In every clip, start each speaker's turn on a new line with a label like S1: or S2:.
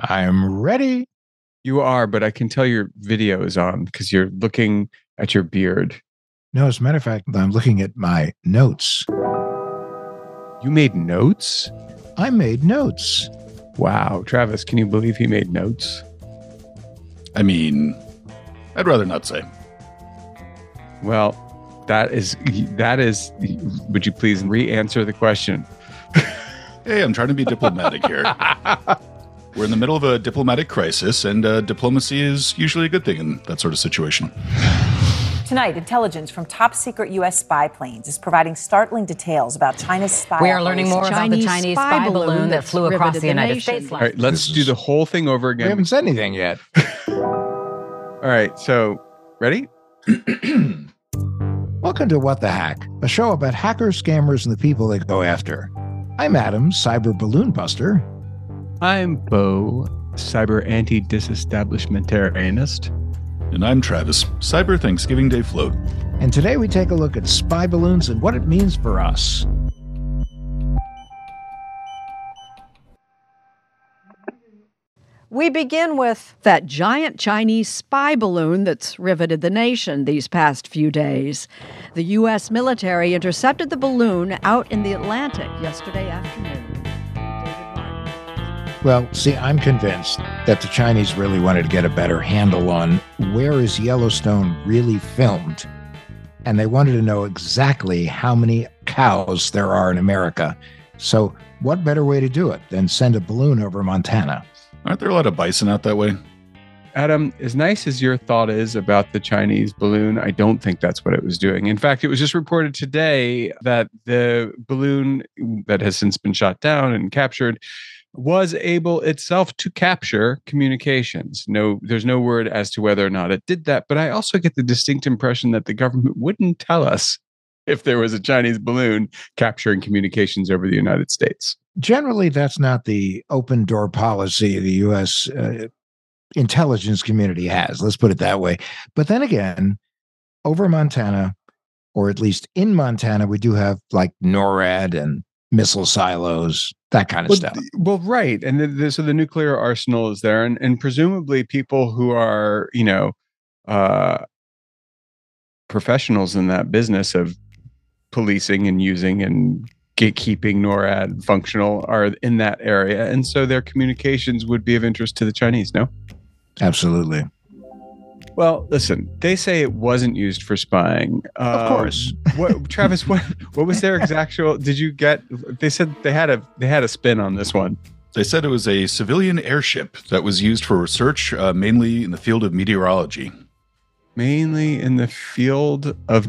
S1: I'm ready.
S2: you are, but I can tell your video is on because you're looking at your beard.
S1: No, as a matter of fact, I'm looking at my notes.
S2: You made notes?
S1: I made notes.
S2: Wow. Travis, can you believe he made notes?
S3: I mean, I'd rather not say.
S2: Well, that is, that is, would you please re answer the question?
S3: Hey, I'm trying to be diplomatic here. We're in the middle of a diplomatic crisis, and uh, diplomacy is usually a good thing in that sort of situation.
S4: Tonight, intelligence from top secret U.S. spy planes is providing startling details about China's spy.
S5: We are learning more about the
S6: Chinese
S5: Chinese
S6: spy
S5: spy balloon
S6: balloon
S5: that flew across the
S6: the
S5: United
S6: nation.
S5: States
S2: All
S5: last
S2: right, let's do the whole thing over again.
S1: We haven't said anything yet.
S2: All right. So, ready?
S1: Welcome to What the Hack, a show about hackers, scammers, and the people they go after. I'm Adam, cyber balloon buster.
S2: I'm Bo, cyber anti disestablishmentarianist.
S3: And I'm Travis, Cyber Thanksgiving Day float.
S1: And today we take a look at spy balloons and what it means for us.
S6: We begin with that giant Chinese spy balloon that's riveted the nation these past few days. The U.S. military intercepted the balloon out in the Atlantic yesterday afternoon. David Martin.
S1: Well, see, I'm convinced that the Chinese really wanted to get a better handle on where is Yellowstone really filmed. And they wanted to know exactly how many cows there are in America. So, what better way to do it than send a balloon over Montana?
S3: Aren't there a lot of bison out that way?
S2: Adam, as nice as your thought is about the Chinese balloon, I don't think that's what it was doing. In fact, it was just reported today that the balloon that has since been shot down and captured was able itself to capture communications. No, there's no word as to whether or not it did that, but I also get the distinct impression that the government wouldn't tell us if there was a Chinese balloon capturing communications over the United States.
S1: Generally, that's not the open door policy the U.S. Uh, intelligence community has. Let's put it that way. But then again, over Montana, or at least in Montana, we do have like NORAD and missile silos, that kind of
S2: well,
S1: stuff.
S2: well, right, and the, the, so the nuclear arsenal is there, and, and presumably people who are you know uh, professionals in that business of policing and using and gatekeeping NORAD functional are in that area, and so their communications would be of interest to the Chinese. No.
S1: Absolutely.
S2: Well, listen, they say it wasn't used for spying.
S1: Of
S2: Uh,
S1: course.
S2: What, Travis? What what was their actual? Did you get? They said they had a they had a spin on this one.
S3: They said it was a civilian airship that was used for research, uh, mainly in the field of meteorology.
S2: mainly in the field of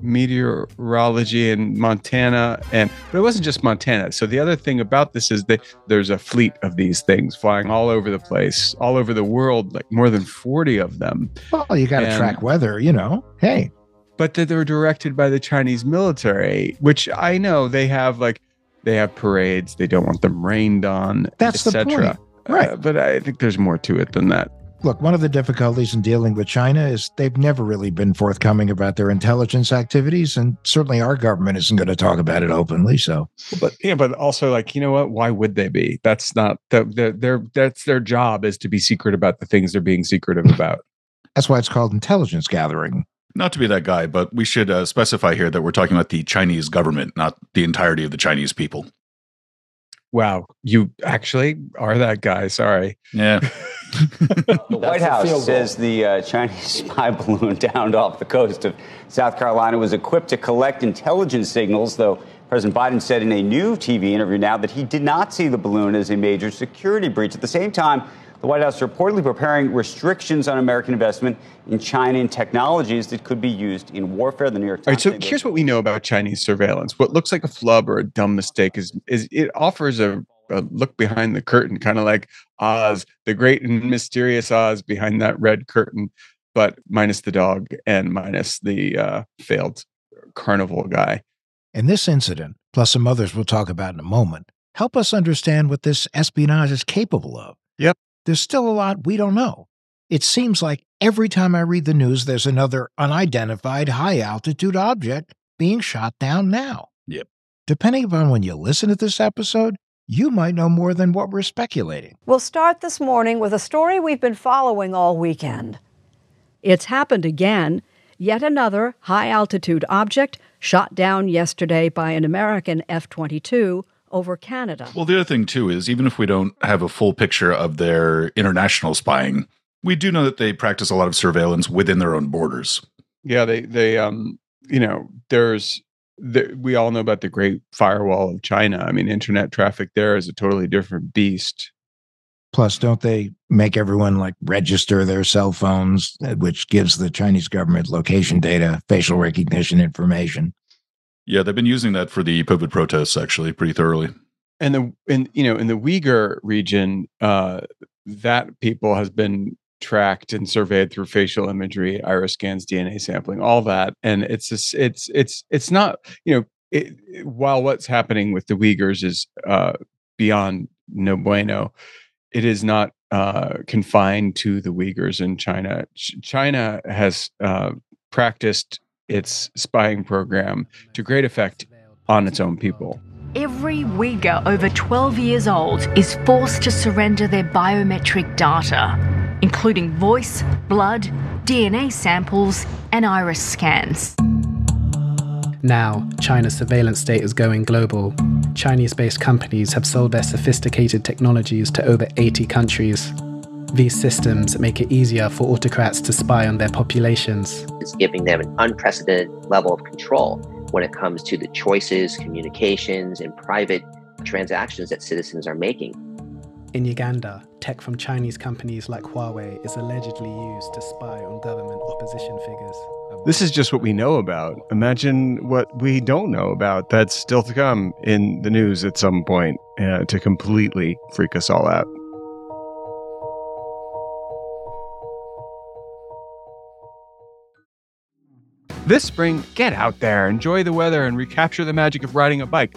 S2: meteorology in Montana and but it wasn't just Montana. So the other thing about this is that there's a fleet of these things flying all over the place, all over the world, like more than 40 of them.
S1: Well, you got to track weather, you know. Hey,
S2: But that they're directed by the Chinese military, which I know they have like they have parades, they don't want them rained on,
S1: That's the point. Right.
S2: Uh, but I think there's more to it than that.
S1: Look, one of the difficulties in dealing with China is they've never really been forthcoming about their intelligence activities. And certainly our government isn't going to talk about it openly. So,
S2: But yeah, but also like you know what? Why would they be? That's not the, the, their that's their job is to be secret about the things they're being secretive about.
S1: that's why it's called intelligence gathering.
S3: Not to be that guy, but we should uh, specify here that we're talking about the Chinese government, not the entirety of the Chinese people.
S2: Wow, you actually are that guy. Sorry.
S3: Yeah.
S5: The White House says the uh, Chinese spy balloon downed off the coast of South Carolina was equipped to collect intelligence signals, though President Biden said in a new TV interview now that he did not see the balloon as a major security breach. At the same time, the White House is reportedly preparing restrictions on American investment in China and technologies that could be used in warfare. The New York
S2: All right,
S5: Times.
S2: so
S5: said
S2: here's what we know about Chinese surveillance. What looks like a flub or a dumb mistake is is it offers a, a look behind the curtain, kind of like Oz, the great and mysterious Oz behind that red curtain, but minus the dog and minus the uh, failed carnival guy.
S1: And this incident, plus some others we'll talk about in a moment, help us understand what this espionage is capable of.
S2: Yep.
S1: There's still a lot we don't know. It seems like every time I read the news, there's another unidentified high altitude object being shot down now.
S3: Yep.
S1: Depending upon when you listen to this episode, you might know more than what we're speculating.
S6: We'll start this morning with a story we've been following all weekend. It's happened again. Yet another high altitude object shot down yesterday by an American F 22 over Canada.
S3: Well, the other thing too is even if we don't have a full picture of their international spying, we do know that they practice a lot of surveillance within their own borders.
S2: Yeah, they they um you know there's the, we all know about the Great Firewall of China. I mean, internet traffic there is a totally different beast.
S1: Plus, don't they make everyone like register their cell phones, uh, which gives the Chinese government location data, facial recognition information?
S3: Yeah, they've been using that for the COVID protests actually pretty thoroughly.
S2: and the in you know in the Uyghur region, uh, that people has been tracked and surveyed through facial imagery, iris scans, DNA sampling, all that, and it's just, it's it's it's not you know it, while what's happening with the Uyghurs is uh, beyond no bueno, it is not uh, confined to the Uyghurs in China. Ch- China has uh, practiced its spying program to great effect on its own people.
S7: Every Uyghur over 12 years old is forced to surrender their biometric data, including voice, blood, DNA samples, and iris scans.
S8: Now, China's surveillance state is going global. Chinese based companies have sold their sophisticated technologies to over 80 countries. These systems make it easier for autocrats to spy on their populations.
S9: It's giving them an unprecedented level of control when it comes to the choices, communications, and private transactions that citizens are making.
S8: In Uganda, tech from Chinese companies like Huawei is allegedly used to spy on government opposition figures.
S2: This is just what we know about. Imagine what we don't know about that's still to come in the news at some point uh, to completely freak us all out. This spring, get out there, enjoy the weather, and recapture the magic of riding a bike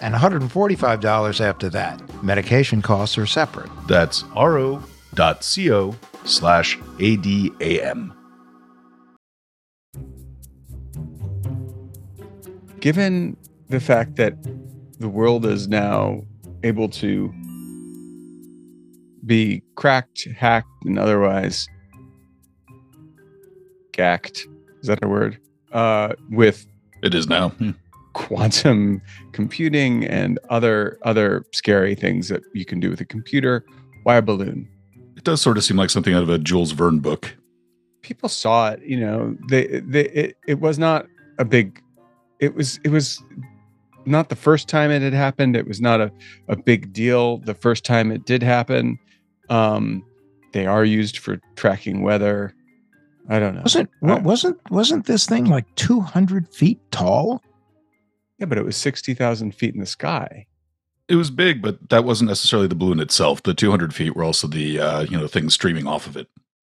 S1: and $145 after that. Medication costs are separate.
S3: That's ro.co slash ADAM.
S2: Given the fact that the world is now able to be cracked, hacked, and otherwise gacked, is that a word? Uh, with
S3: it is now.
S2: Quantum computing and other other scary things that you can do with a computer. Why a balloon?
S3: It does sort of seem like something out of a Jules Verne book.
S2: People saw it, you know. They, they it, it was not a big it was it was not the first time it had happened. It was not a, a big deal the first time it did happen. Um, they are used for tracking weather. I don't know.
S1: Wasn't what wasn't wasn't this thing like two hundred feet tall?
S2: Yeah, but it was sixty thousand feet in the sky.
S3: It was big, but that wasn't necessarily the balloon itself. The two hundred feet were also the uh, you know things streaming off of it.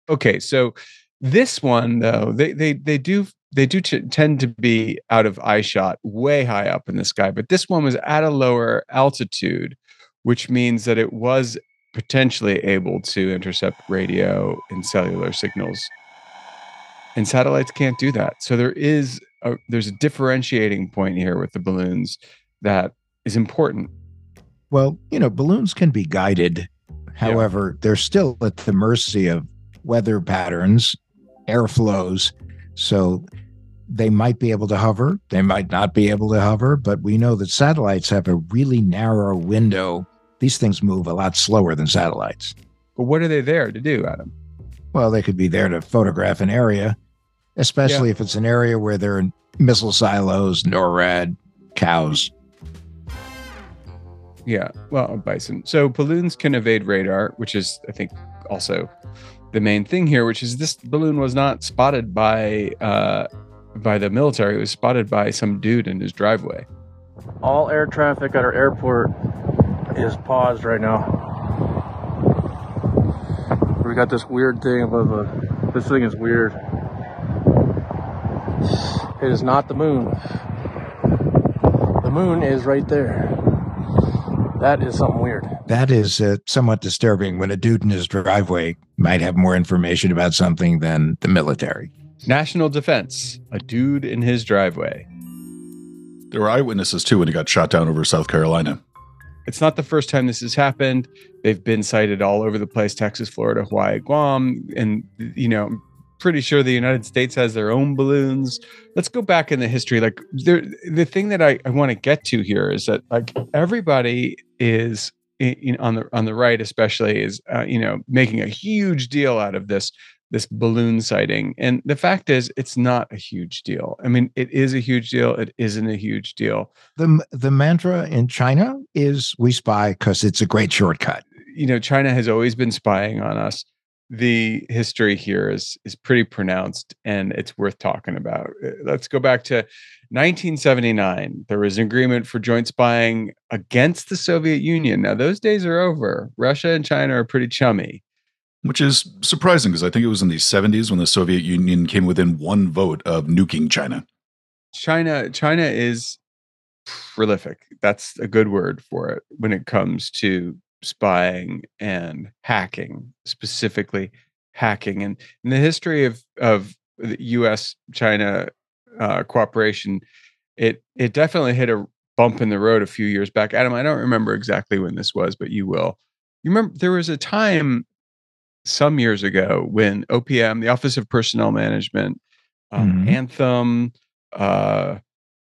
S2: Okay, so this one though, they they they do they do t- tend to be out of eye shot way high up in the sky, but this one was at a lower altitude, which means that it was potentially able to intercept radio and cellular signals. And satellites can't do that. So there is a, there's a differentiating point here with the balloons that is important.
S1: Well, you know, balloons can be guided. However, yeah. they're still at the mercy of weather patterns, airflows. So they might be able to hover, they might not be able to hover, but we know that satellites have a really narrow window. These things move a lot slower than satellites.
S2: But what are they there to do, Adam?
S1: Well, they could be there to photograph an area, especially yeah. if it's an area where there are missile silos, NORAD, cows.
S2: Yeah, well, bison. So balloons can evade radar, which is, I think, also the main thing here, which is this balloon was not spotted by uh, by the military. It was spotted by some dude in his driveway.
S10: All air traffic at our airport is paused right now. We got this weird thing above a. This thing is weird. It is not the moon. The moon is right there. That is something weird.
S1: That is uh, somewhat disturbing when a dude in his driveway might have more information about something than the military.
S2: National defense, a dude in his driveway.
S3: There were eyewitnesses too when he got shot down over South Carolina.
S2: It's not the first time this has happened. They've been sighted all over the place Texas, Florida, Hawaii, Guam. And, you know, I'm pretty sure the United States has their own balloons. Let's go back in the history. Like, there, the thing that I, I want to get to here is that, like, everybody is in, on the on the right especially is uh, you know making a huge deal out of this this balloon sighting. And the fact is, it's not a huge deal. I mean, it is a huge deal. It isn't a huge deal.
S1: The the mantra in China is "We spy because it's a great shortcut."
S2: You know, China has always been spying on us. The history here is is pretty pronounced, and it's worth talking about. Uh, let's go back to 1979. There was an agreement for joint spying against the Soviet Union. Now, those days are over. Russia and China are pretty chummy
S3: which is surprising because I think it was in the 70s when the Soviet Union came within one vote of nuking China.
S2: China China is prolific. That's a good word for it when it comes to spying and hacking, specifically hacking. And in the history of of the U.S. China uh, cooperation, it it definitely hit a bump in the road a few years back. Adam, I don't remember exactly when this was, but you will. You remember there was a time some years ago when OPM, the Office of Personnel Management, um, mm-hmm. Anthem, uh,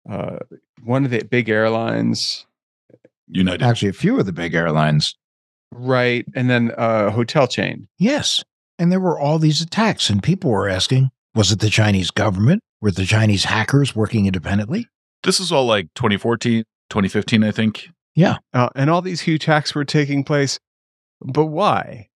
S2: uh, one of the big airlines,
S3: United,
S1: actually a few of the big airlines,
S2: right, and then a uh, hotel chain.
S1: Yes, and there were all these attacks, and people were asking, was it the Chinese government? Were the Chinese hackers working independently?
S3: This is all like 2014, 2015, I think.
S1: Yeah,
S2: uh, and all these huge hacks were taking place, but why?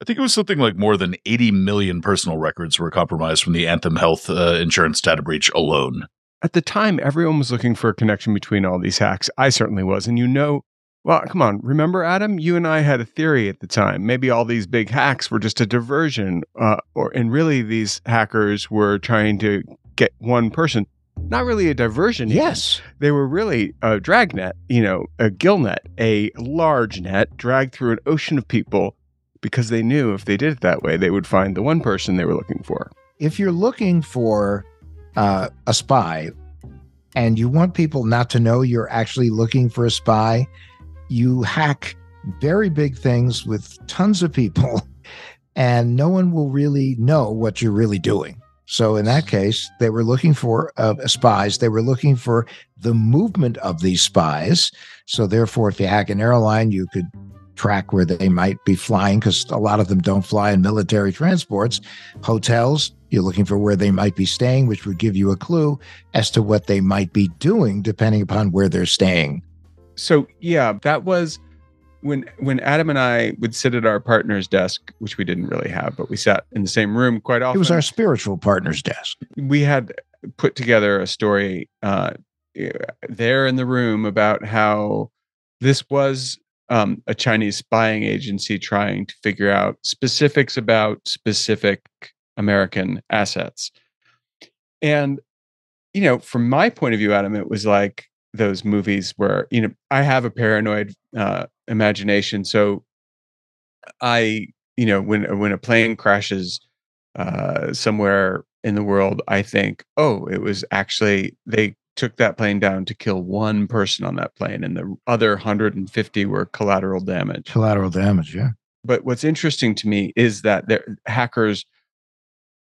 S3: I think it was something like more than 80 million personal records were compromised from the Anthem Health uh, insurance data breach alone.
S2: At the time, everyone was looking for a connection between all these hacks. I certainly was. And you know, well, come on. Remember, Adam? You and I had a theory at the time. Maybe all these big hacks were just a diversion, uh, or and really these hackers were trying to get one person. Not really a diversion. even.
S1: Yes.
S2: they were really a dragnet. You know, a gill net, a large net dragged through an ocean of people, because they knew if they did it that way, they would find the one person they were looking for.
S1: If you're looking for uh, a spy and you want people not to know you're actually looking for a spy, you hack very big things with tons of people, and no one will really know what you're really doing. So, in that case, they were looking for uh, spies. They were looking for the movement of these spies. So, therefore, if you hack an airline, you could track where they might be flying because a lot of them don't fly in military transports. Hotels, you're looking for where they might be staying, which would give you a clue as to what they might be doing depending upon where they're staying.
S2: So yeah that was when when adam and i would sit at our partner's desk which we didn't really have but we sat in the same room quite often
S1: It was our spiritual partner's desk.
S2: we had put together a story uh, there in the room about how this was um, a Chinese spying agency trying to figure out specifics about specific American assets. And, you know, from my point of view, Adam, it was like those movies where, you know, I have a paranoid uh, imagination. So I, you know, when when a plane crashes uh, somewhere in the world, I think, oh, it was actually they took that plane down to kill one person on that plane, and the other 150 were collateral damage.
S1: Collateral damage, yeah.
S2: But what's interesting to me is that there hackers,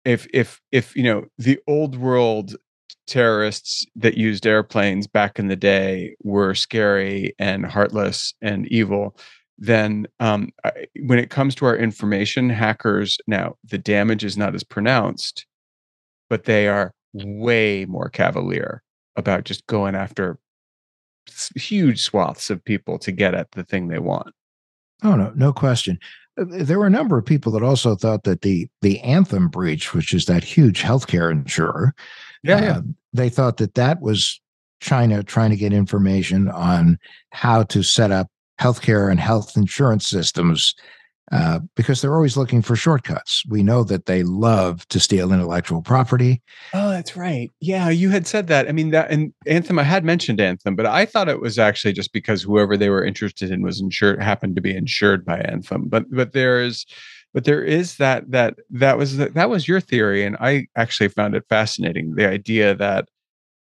S2: if if if you know the old world terrorists that used airplanes back in the day were scary and heartless and evil then um, I, when it comes to our information hackers now the damage is not as pronounced but they are way more cavalier about just going after huge swaths of people to get at the thing they want
S1: Oh no, no question. Uh, There were a number of people that also thought that the the Anthem breach, which is that huge healthcare insurer,
S2: yeah yeah
S1: uh, they thought that that was China trying to get information on how to set up healthcare and health insurance systems uh, because they're always looking for shortcuts. We know that they love to steal intellectual property.
S2: Oh, that's right. Yeah, you had said that. I mean, that and Anthem. I had mentioned Anthem, but I thought it was actually just because whoever they were interested in was insured, happened to be insured by Anthem. But but there is, but there is that that that was the, that was your theory, and I actually found it fascinating. The idea that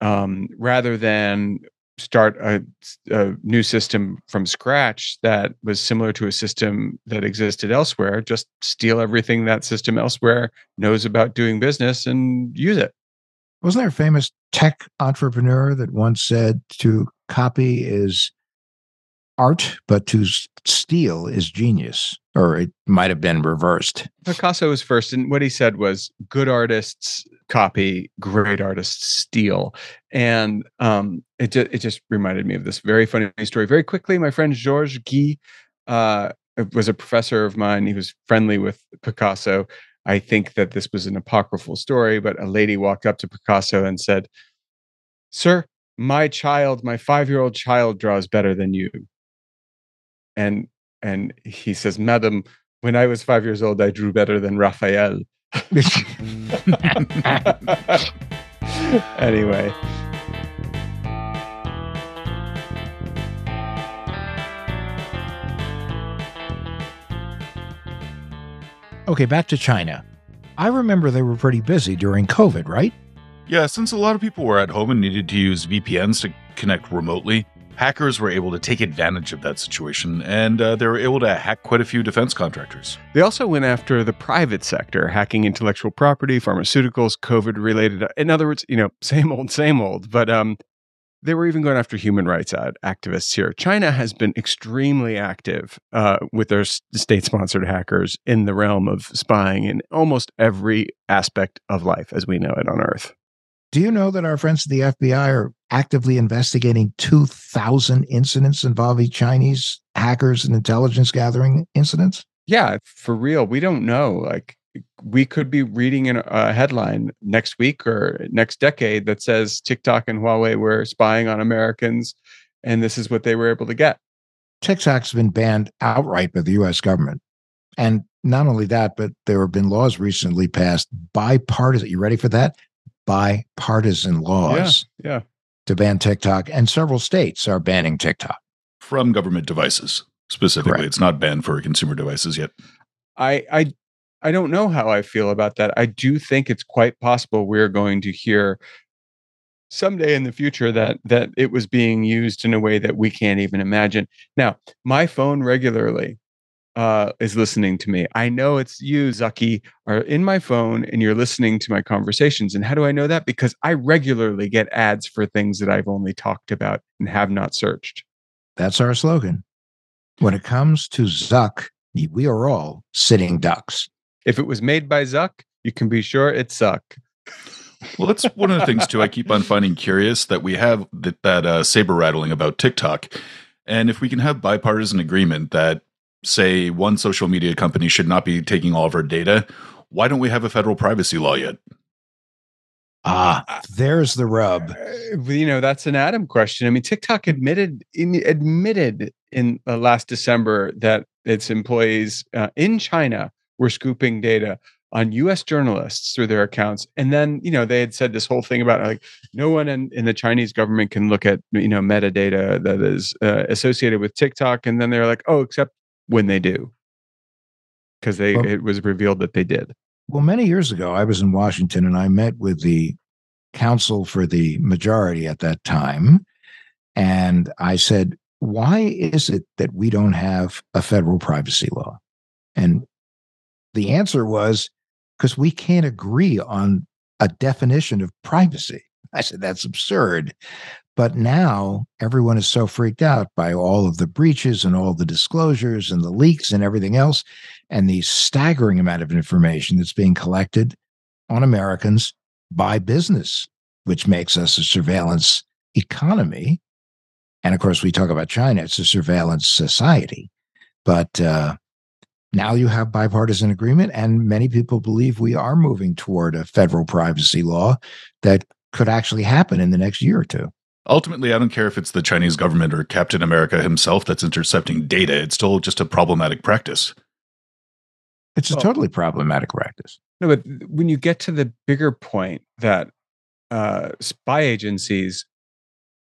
S2: um, rather than start a, a new system from scratch that was similar to a system that existed elsewhere, just steal everything that system elsewhere knows about doing business and use it.
S1: Wasn't there a famous tech entrepreneur that once said to copy is art, but to steal is genius? Or it might have been reversed.
S2: Picasso was first, and what he said was, "Good artists copy, great artists steal." And um, it ju- it just reminded me of this very funny story. Very quickly, my friend Georges Guy uh, was a professor of mine. He was friendly with Picasso. I think that this was an apocryphal story, but a lady walked up to Picasso and said, "Sir, my child, my five-year-old child, draws better than you." And and he says, "Madam." When I was five years old, I drew better than Raphael. anyway,
S1: Okay, back to China. I remember they were pretty busy during COVID, right?
S3: Yeah, since a lot of people were at home and needed to use VPNs to connect remotely, hackers were able to take advantage of that situation and uh, they were able to hack quite a few defense contractors.
S2: they also went after the private sector, hacking intellectual property, pharmaceuticals, COVID related. In other words, you know, same old, same old. But um, they were even going after human rights activists here. China has been extremely active uh, with their state sponsored hackers in the realm of spying in almost every aspect of life as we know it on Earth.
S1: Do you know that our friends at the FBI are actively investigating 2,000 incidents involving Chinese hackers and intelligence gathering incidents?
S2: Yeah, for real. We don't know. Like, we could be reading a headline next week or next decade that says TikTok and Huawei were spying on Americans, and this is what they were able to get.
S1: TikTok's been banned outright by the US government. And not only that, but there have been laws recently passed bipartisan. You ready for that? Bipartisan laws.
S2: Yeah. yeah.
S1: To ban TikTok, and several states are banning TikTok
S3: from government devices specifically. Correct. It's not banned for consumer devices yet.
S2: I I I don't know how I feel about that. I do think it's quite possible we're going to hear someday in the future that that it was being used in a way that we can't even imagine. Now, my phone regularly uh, is listening to me. I know it's you, Zucky, are in my phone and you're listening to my conversations. And how do I know that? Because I regularly get ads for things that I've only talked about and have not searched.
S1: That's our slogan. When it comes to Zuck, we are all sitting ducks.
S2: If it was made by Zuck, you can be sure it's Zuck.
S3: well, that's one of the things too. I keep on finding curious that we have that, that uh, saber rattling about TikTok, and if we can have bipartisan agreement that say one social media company should not be taking all of our data, why don't we have a federal privacy law yet?
S1: Ah, there's the rub.
S2: Uh, you know, that's an Adam question. I mean, TikTok admitted in, admitted in uh, last December that its employees uh, in China were scooping data on U.S. journalists through their accounts, and then you know they had said this whole thing about like no one in, in the Chinese government can look at you know metadata that is uh, associated with TikTok, and then they're like, oh, except when they do, because they well, it was revealed that they did.
S1: Well, many years ago, I was in Washington and I met with the counsel for the majority at that time, and I said, "Why is it that we don't have a federal privacy law?" And the answer was because we can't agree on a definition of privacy. I said, that's absurd. But now everyone is so freaked out by all of the breaches and all the disclosures and the leaks and everything else, and the staggering amount of information that's being collected on Americans by business, which makes us a surveillance economy. And of course, we talk about China, it's a surveillance society. But uh, now you have bipartisan agreement, and many people believe we are moving toward a federal privacy law that could actually happen in the next year or two.
S3: Ultimately, I don't care if it's the Chinese government or Captain America himself that's intercepting data. It's still just a problematic practice.
S1: It's a well, totally problematic practice.
S2: No, but when you get to the bigger point that uh, spy agencies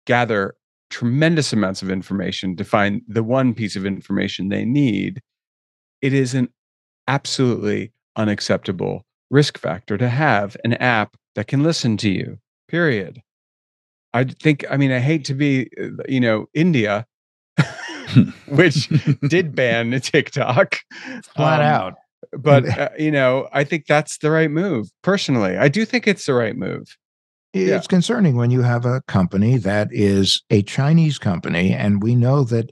S2: gather tremendous amounts of information to find the one piece of information they need, it is an absolutely unacceptable risk factor to have an app that can listen to you, period. I think, I mean, I hate to be, uh, you know, India, which did ban TikTok
S1: flat um, out.
S2: But, uh, you know, I think that's the right move. Personally, I do think it's the right move.
S1: It's yeah. concerning when you have a company that is a Chinese company, and we know that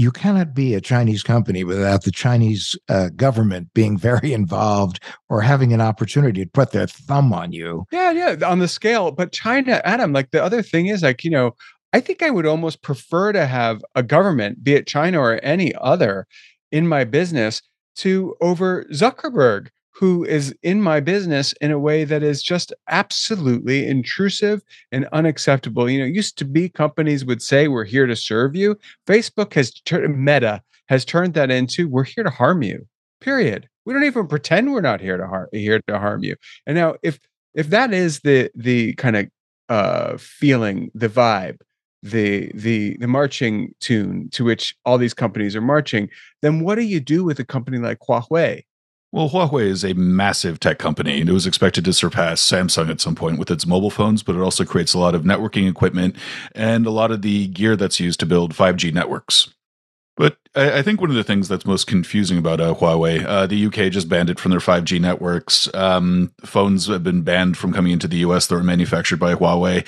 S1: you cannot be a Chinese company without the Chinese uh, government being very involved or having an opportunity to put their thumb on you.
S2: Yeah, yeah, on the scale. But China, Adam, like the other thing is, like, you know, I think I would almost prefer to have a government, be it China or any other, in my business to over Zuckerberg who is in my business in a way that is just absolutely intrusive and unacceptable. You know, used to be companies would say, We're here to serve you. Facebook has turned, Meta has turned that into, We're here to harm you, period. We don't even pretend we're not here to harm here to harm you. And now if if that is the the kind of uh feeling, the vibe, the the the marching tune to which all these companies are marching, then what do you do with a company like Huawei?
S3: Well, Huawei is a massive tech company and it was expected to surpass Samsung at some point with its mobile phones, but it also creates a lot of networking equipment and a lot of the gear that's used to build 5G networks. But I, think one of the things that's most confusing about uh, Huawei, uh, the UK just banned it from their 5G networks. Um, phones have been banned from coming into the US that were manufactured by Huawei.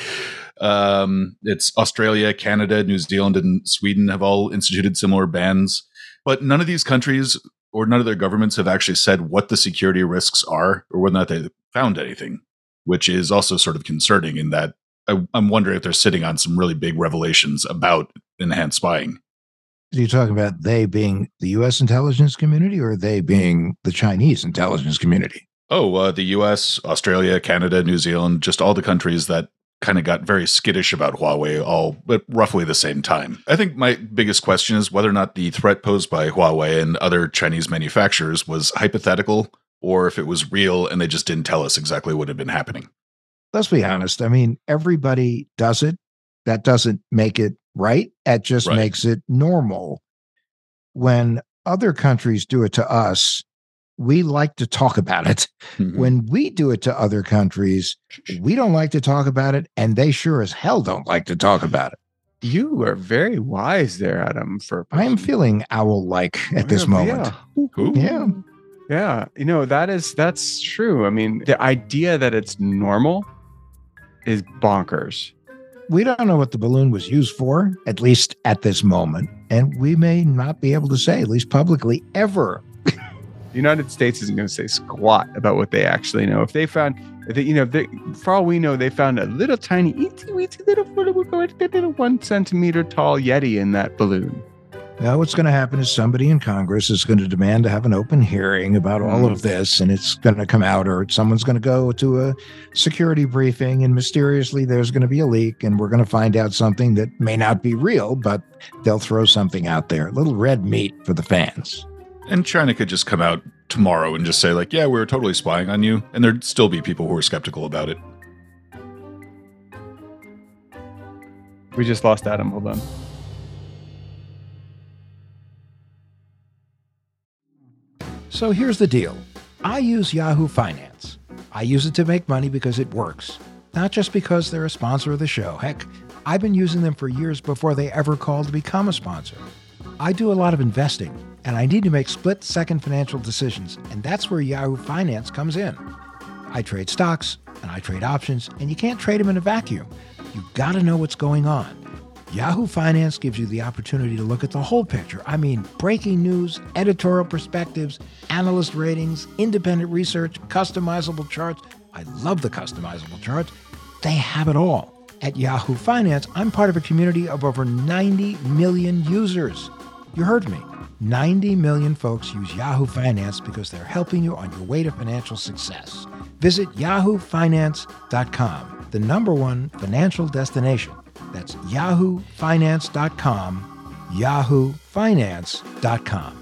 S3: Um, it's Australia, Canada, New Zealand, and Sweden have all instituted similar bans. But none of these countries or none of their governments have actually said what the security risks are or whether or not they found anything, which is also sort of concerning in that I, am wondering if they're sitting on some really big revelations about enhanced spying.
S1: Are you talking about they being the U.S. intelligence community or they being the Chinese intelligence community?
S3: Oh, uh, the U.S., Australia, Canada, New Zealand, just all the countries that kind of got very skittish about Huawei all at roughly the same time. I think my biggest question is whether or not the threat posed by Huawei and other Chinese manufacturers was hypothetical or if it was real and they just didn't tell us exactly what had been happening.
S1: Let's be honest. I mean, everybody does it. That doesn't make it right. It just
S3: Right.
S1: makes it normal. When other countries do it to us, we like to talk about it.
S3: Mhm.
S1: When we do it to other countries, we don't like to talk about it, and they sure as hell don't like to talk about it.
S2: You are very wise there, Adam. For
S1: I am feeling owl like at this
S2: Yeah,
S1: moment.
S2: yeah.
S1: Yeah.
S2: Yeah, you know that is that's true. I mean, the idea that it's normal is bonkers.
S1: We don't know what the balloon was used for, at least at this moment. And we may not be able to say, at least publicly, ever.
S2: The United States isn't going to say squat about what they actually know. If they found, if they, you know, they, for all we know, they found a little tiny, itty weetsy little, little, little one centimeter tall Yeti in that balloon.
S1: Now, what's going to happen is somebody in Congress is going to demand to have an open hearing about all of mm. this, and it's going to come out, or someone's going to go to a security briefing, and mysteriously there's going to be a leak, and we're going to find out something that may not be real, but they'll throw something out there. A little red meat for the fans.
S3: And China could just come out tomorrow and just say, like, yeah, we were totally spying on you. And there'd still be people who are skeptical about it.
S2: We just lost Adam. Hold on.
S1: So here's the deal I use Yahoo Finance. I use it to make money because it works, not just because they're a sponsor of the show. Heck, I've been using them for years before they ever called to become a sponsor. I do a lot of investing, and I need to make split second financial decisions, and that's where Yahoo Finance comes in. I trade stocks and I trade options, and you can't trade them in a vacuum. You've gotta know what's going on. Yahoo Finance gives you the opportunity to look at the whole picture. I mean, breaking news, editorial perspectives, analyst ratings, independent research, customizable charts. I love the customizable charts. They have it all. At Yahoo Finance, I'm part of a community of over 90 million users. You heard me. 90 million folks use Yahoo Finance because they're helping you on your way to financial success. Visit yahoofinance.com, the number one financial destination. That's yahoofinance.com, yahoofinance.com.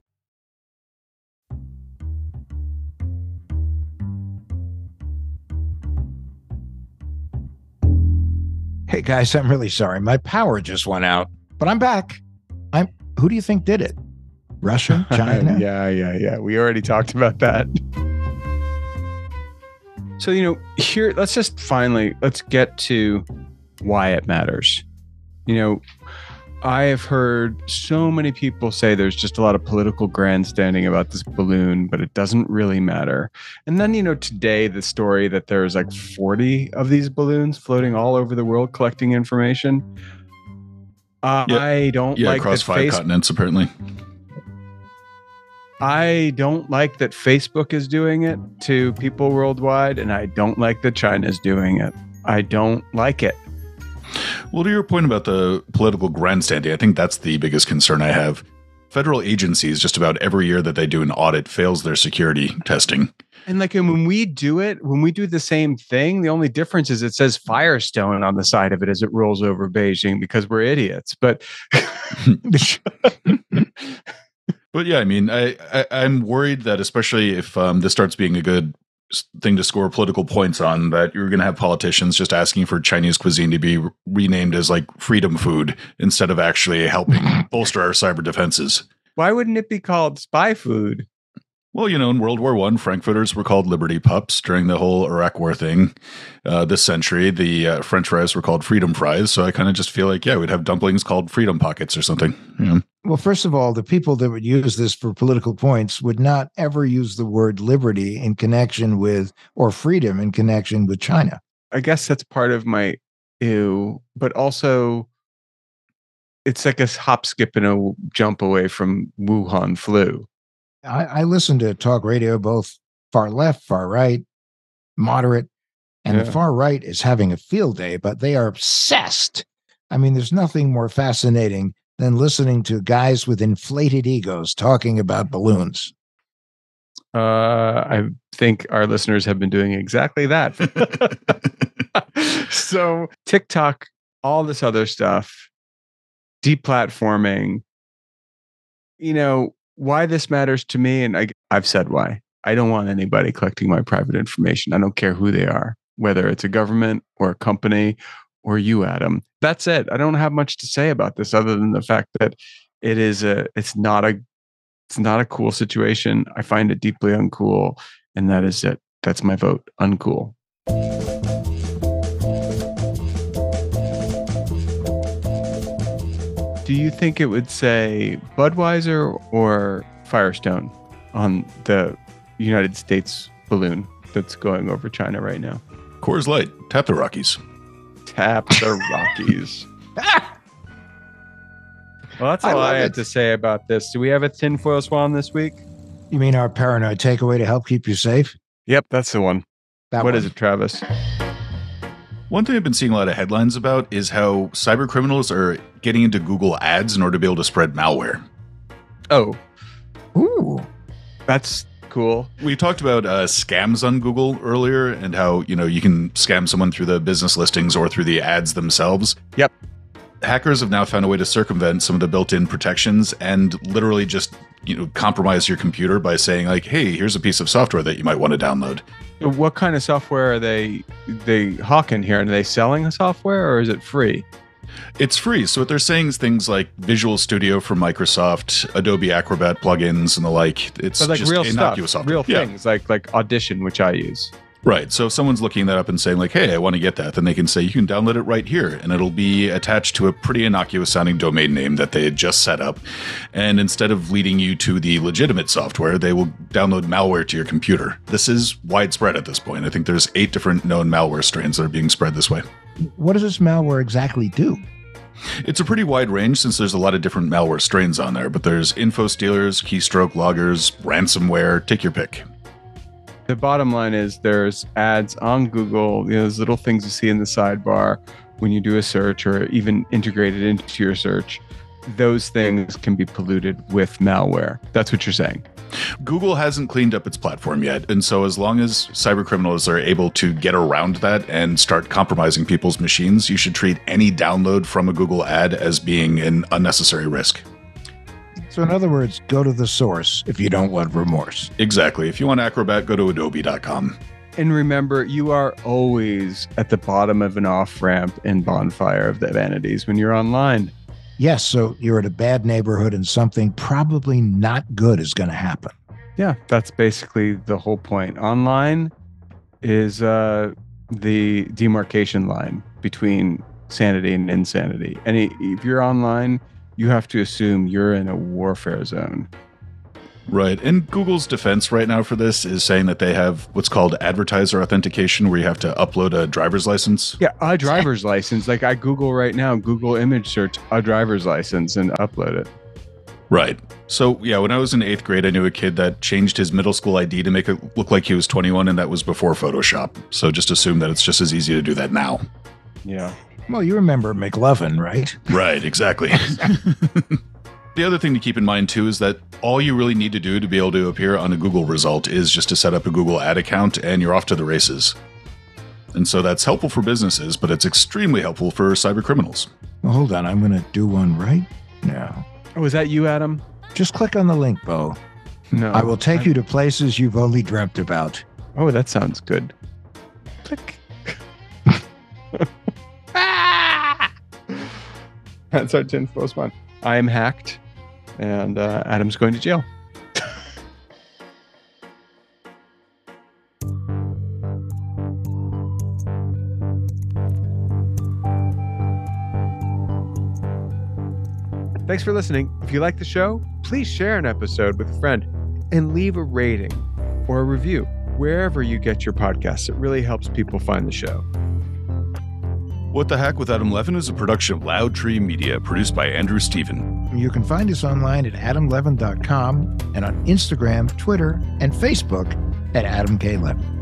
S1: Hey guys, I'm really sorry. My power just went out, but I'm back. I'm who do you think did it? Russia? China?
S2: yeah, yeah, yeah. We already talked about that. So, you know, here, let's just finally let's get to why it matters. You know, I have heard so many people say there's just a lot of political grandstanding about this balloon, but it doesn't really matter. And then, you know, today the story that there's like 40 of these balloons floating all over the world collecting information. Uh,
S3: Yeah.
S2: I don't
S3: Yeah,
S2: like
S3: across five continents, apparently.
S2: I don't like that Facebook is doing it to people worldwide, and I don't like that China's doing it. I don't like it.
S3: Well, to your point about the political grandstanding, I think that's the biggest concern I have. Federal agencies, just about every year that they do an audit, fails their security testing.
S2: And like and when we do it, when we do the same thing, the only difference is it says Firestone on the side of it as it rolls over Beijing because we're idiots. But
S3: But yeah, I mean, I, I I'm worried that especially if um, this starts being a good thing to score political points on, that you're going to have politicians just asking for Chinese cuisine to be re- renamed as like freedom food instead of actually helping bolster our cyber defenses.
S2: why wouldn't it be called spy food?
S3: Well, you know, in World War One, Frankfurters were called Liberty Pups during the whole Iraq War thing. Uh, this century, the uh, French fries were called Freedom Fries. So I kind of just feel like, yeah, we'd have dumplings called Freedom Pockets or something. You know?
S1: Well, first of all, the people that would use this for political points would not ever use the word liberty in connection with or freedom in connection with China.
S2: I guess that's part of my ew, but also it's like a hop, skip, and a jump away from Wuhan flu.
S1: I, I listen to talk radio, both far left, far right, moderate, and
S2: Yeah.
S1: the far right is having a field day, but they are obsessed. I mean, there's nothing more fascinating than listening to guys with inflated egos talking about balloons.
S2: Uh, I think our listeners have been doing exactly that. so TikTok, all this other stuff, deplatforming. You know why this matters to me, and I, I've said why. I don't want anybody collecting my private information. I don't care who they are, whether it's a government or a company or you, Adam. That's it. I don't have much to say about this other than the fact that it is a. It's not a it's not a cool situation. I find it deeply uncool, and that is it. That's my vote. Uncool. Do you think it would say Budweiser or Firestone on the United States balloon that's going over China right now?
S3: Coors Light, tap the Rockies.
S2: Tap the Rockies. well, that's
S1: I
S2: all I,
S1: love
S2: had
S1: it.
S2: to say about this. Do we have a tinfoil swan this week?
S1: You mean our paranoid takeaway to help keep you safe?
S2: Yep, that's the one.
S1: That
S2: What
S1: one.
S2: is it, Travis?
S3: One thing I've been seeing a lot of headlines about is how cyber criminals are getting into Google Ads in order to be able to spread malware.
S2: Oh,
S1: Ooh.
S2: that's cool.
S3: We talked about uh, scams on Google earlier and how you know you can scam someone through the business listings or through the ads themselves.
S2: Yep.
S3: Hackers have now found a way to circumvent some of the built-in protections and literally just you know compromise your computer by saying like, "Hey, here's a piece of software that you might want to download."
S2: What kind of software are they they hawking here? Are they selling a software or is it free?
S3: It's free. So what they're saying is things like Visual Studio from Microsoft, Adobe Acrobat plugins, and the like. It's
S2: But like
S3: just
S2: real stuff,
S3: innocuous software.
S2: real
S3: Yeah.
S2: things like like Audition, which I use.
S3: Right. So if someone's looking that up and saying like, "Hey, I want to get that," then they can say you can download it right here, and it'll be attached to a pretty innocuous sounding domain name that they had just set up. And instead of leading you to the legitimate software, they will download malware to your computer. This is widespread at this point. I think there's eight different known malware strains that are being spread this way.
S1: What does this malware exactly do?
S3: It's a pretty wide range since there's a lot of different malware strains on there, but there's info stealers, keystroke loggers, ransomware, take your pick.
S2: The bottom line is there's ads on Google, you know, those little things you see in the sidebar when you do a search or even integrated into your search. Those things can be polluted with malware. That's what you're saying.
S3: Google hasn't cleaned up its platform yet, and so as long as cyber criminals are able to get around that and start compromising people's machines, you should treat any download from a Google ad as being an unnecessary risk.
S1: So, in other words, go to the source if you don't want remorse.
S3: Exactly. If you want Acrobat, go to adobe.com.
S2: And remember, you are always at the bottom of an off ramp in Bonfire of the Vanities when you're online.
S1: Yes, so you're at a bad neighborhood and something probably not good is going to happen.
S2: Yeah, that's basically the whole point. Online is uh, the demarcation line between sanity and insanity. And if you're online, you have to assume you're in a warfare zone.
S3: Right. And Google's defense right now for this is saying that they have what's called advertiser authentication, where you have to upload a driver's license.
S2: Yeah, a driver's license. Like I Google right now, Google image search a driver's license and upload it.
S3: Right. So, yeah, when I was in eighth grade, I knew a kid that changed his middle school ID to make it look like he was 21, and that was before Photoshop. So just assume that it's just as easy to do that now.
S2: Yeah.
S1: Well, you remember McLovin, right?
S3: Right, exactly. the other thing to keep in mind, too, is that all you really need to do to be able to appear on a Google result is just to set up a Google ad account, and you're off to the races. And so that's helpful for businesses, but it's extremely helpful for cyber criminals.
S1: Well, hold on. I'm going to do one right now.
S2: Oh, is that you, Adam?
S1: Just click on the link, Beau.
S2: No.
S1: I will take you to places you've only dreamt about.
S2: Oh, that sounds good. Click. That's our 10th postman. I am hacked, and uh, Adam's going to jail. Thanks for listening. If you like the show, please share an episode with a friend and leave a rating or a review wherever you get your podcasts. It really helps people find the show.
S3: What the Hack with Adam Levin is a production of Loud Tree Media, produced by Andrew Stephen.
S1: You can find us online at adamlevin.com and on Instagram, Twitter, and Facebook at Adam K. Levin.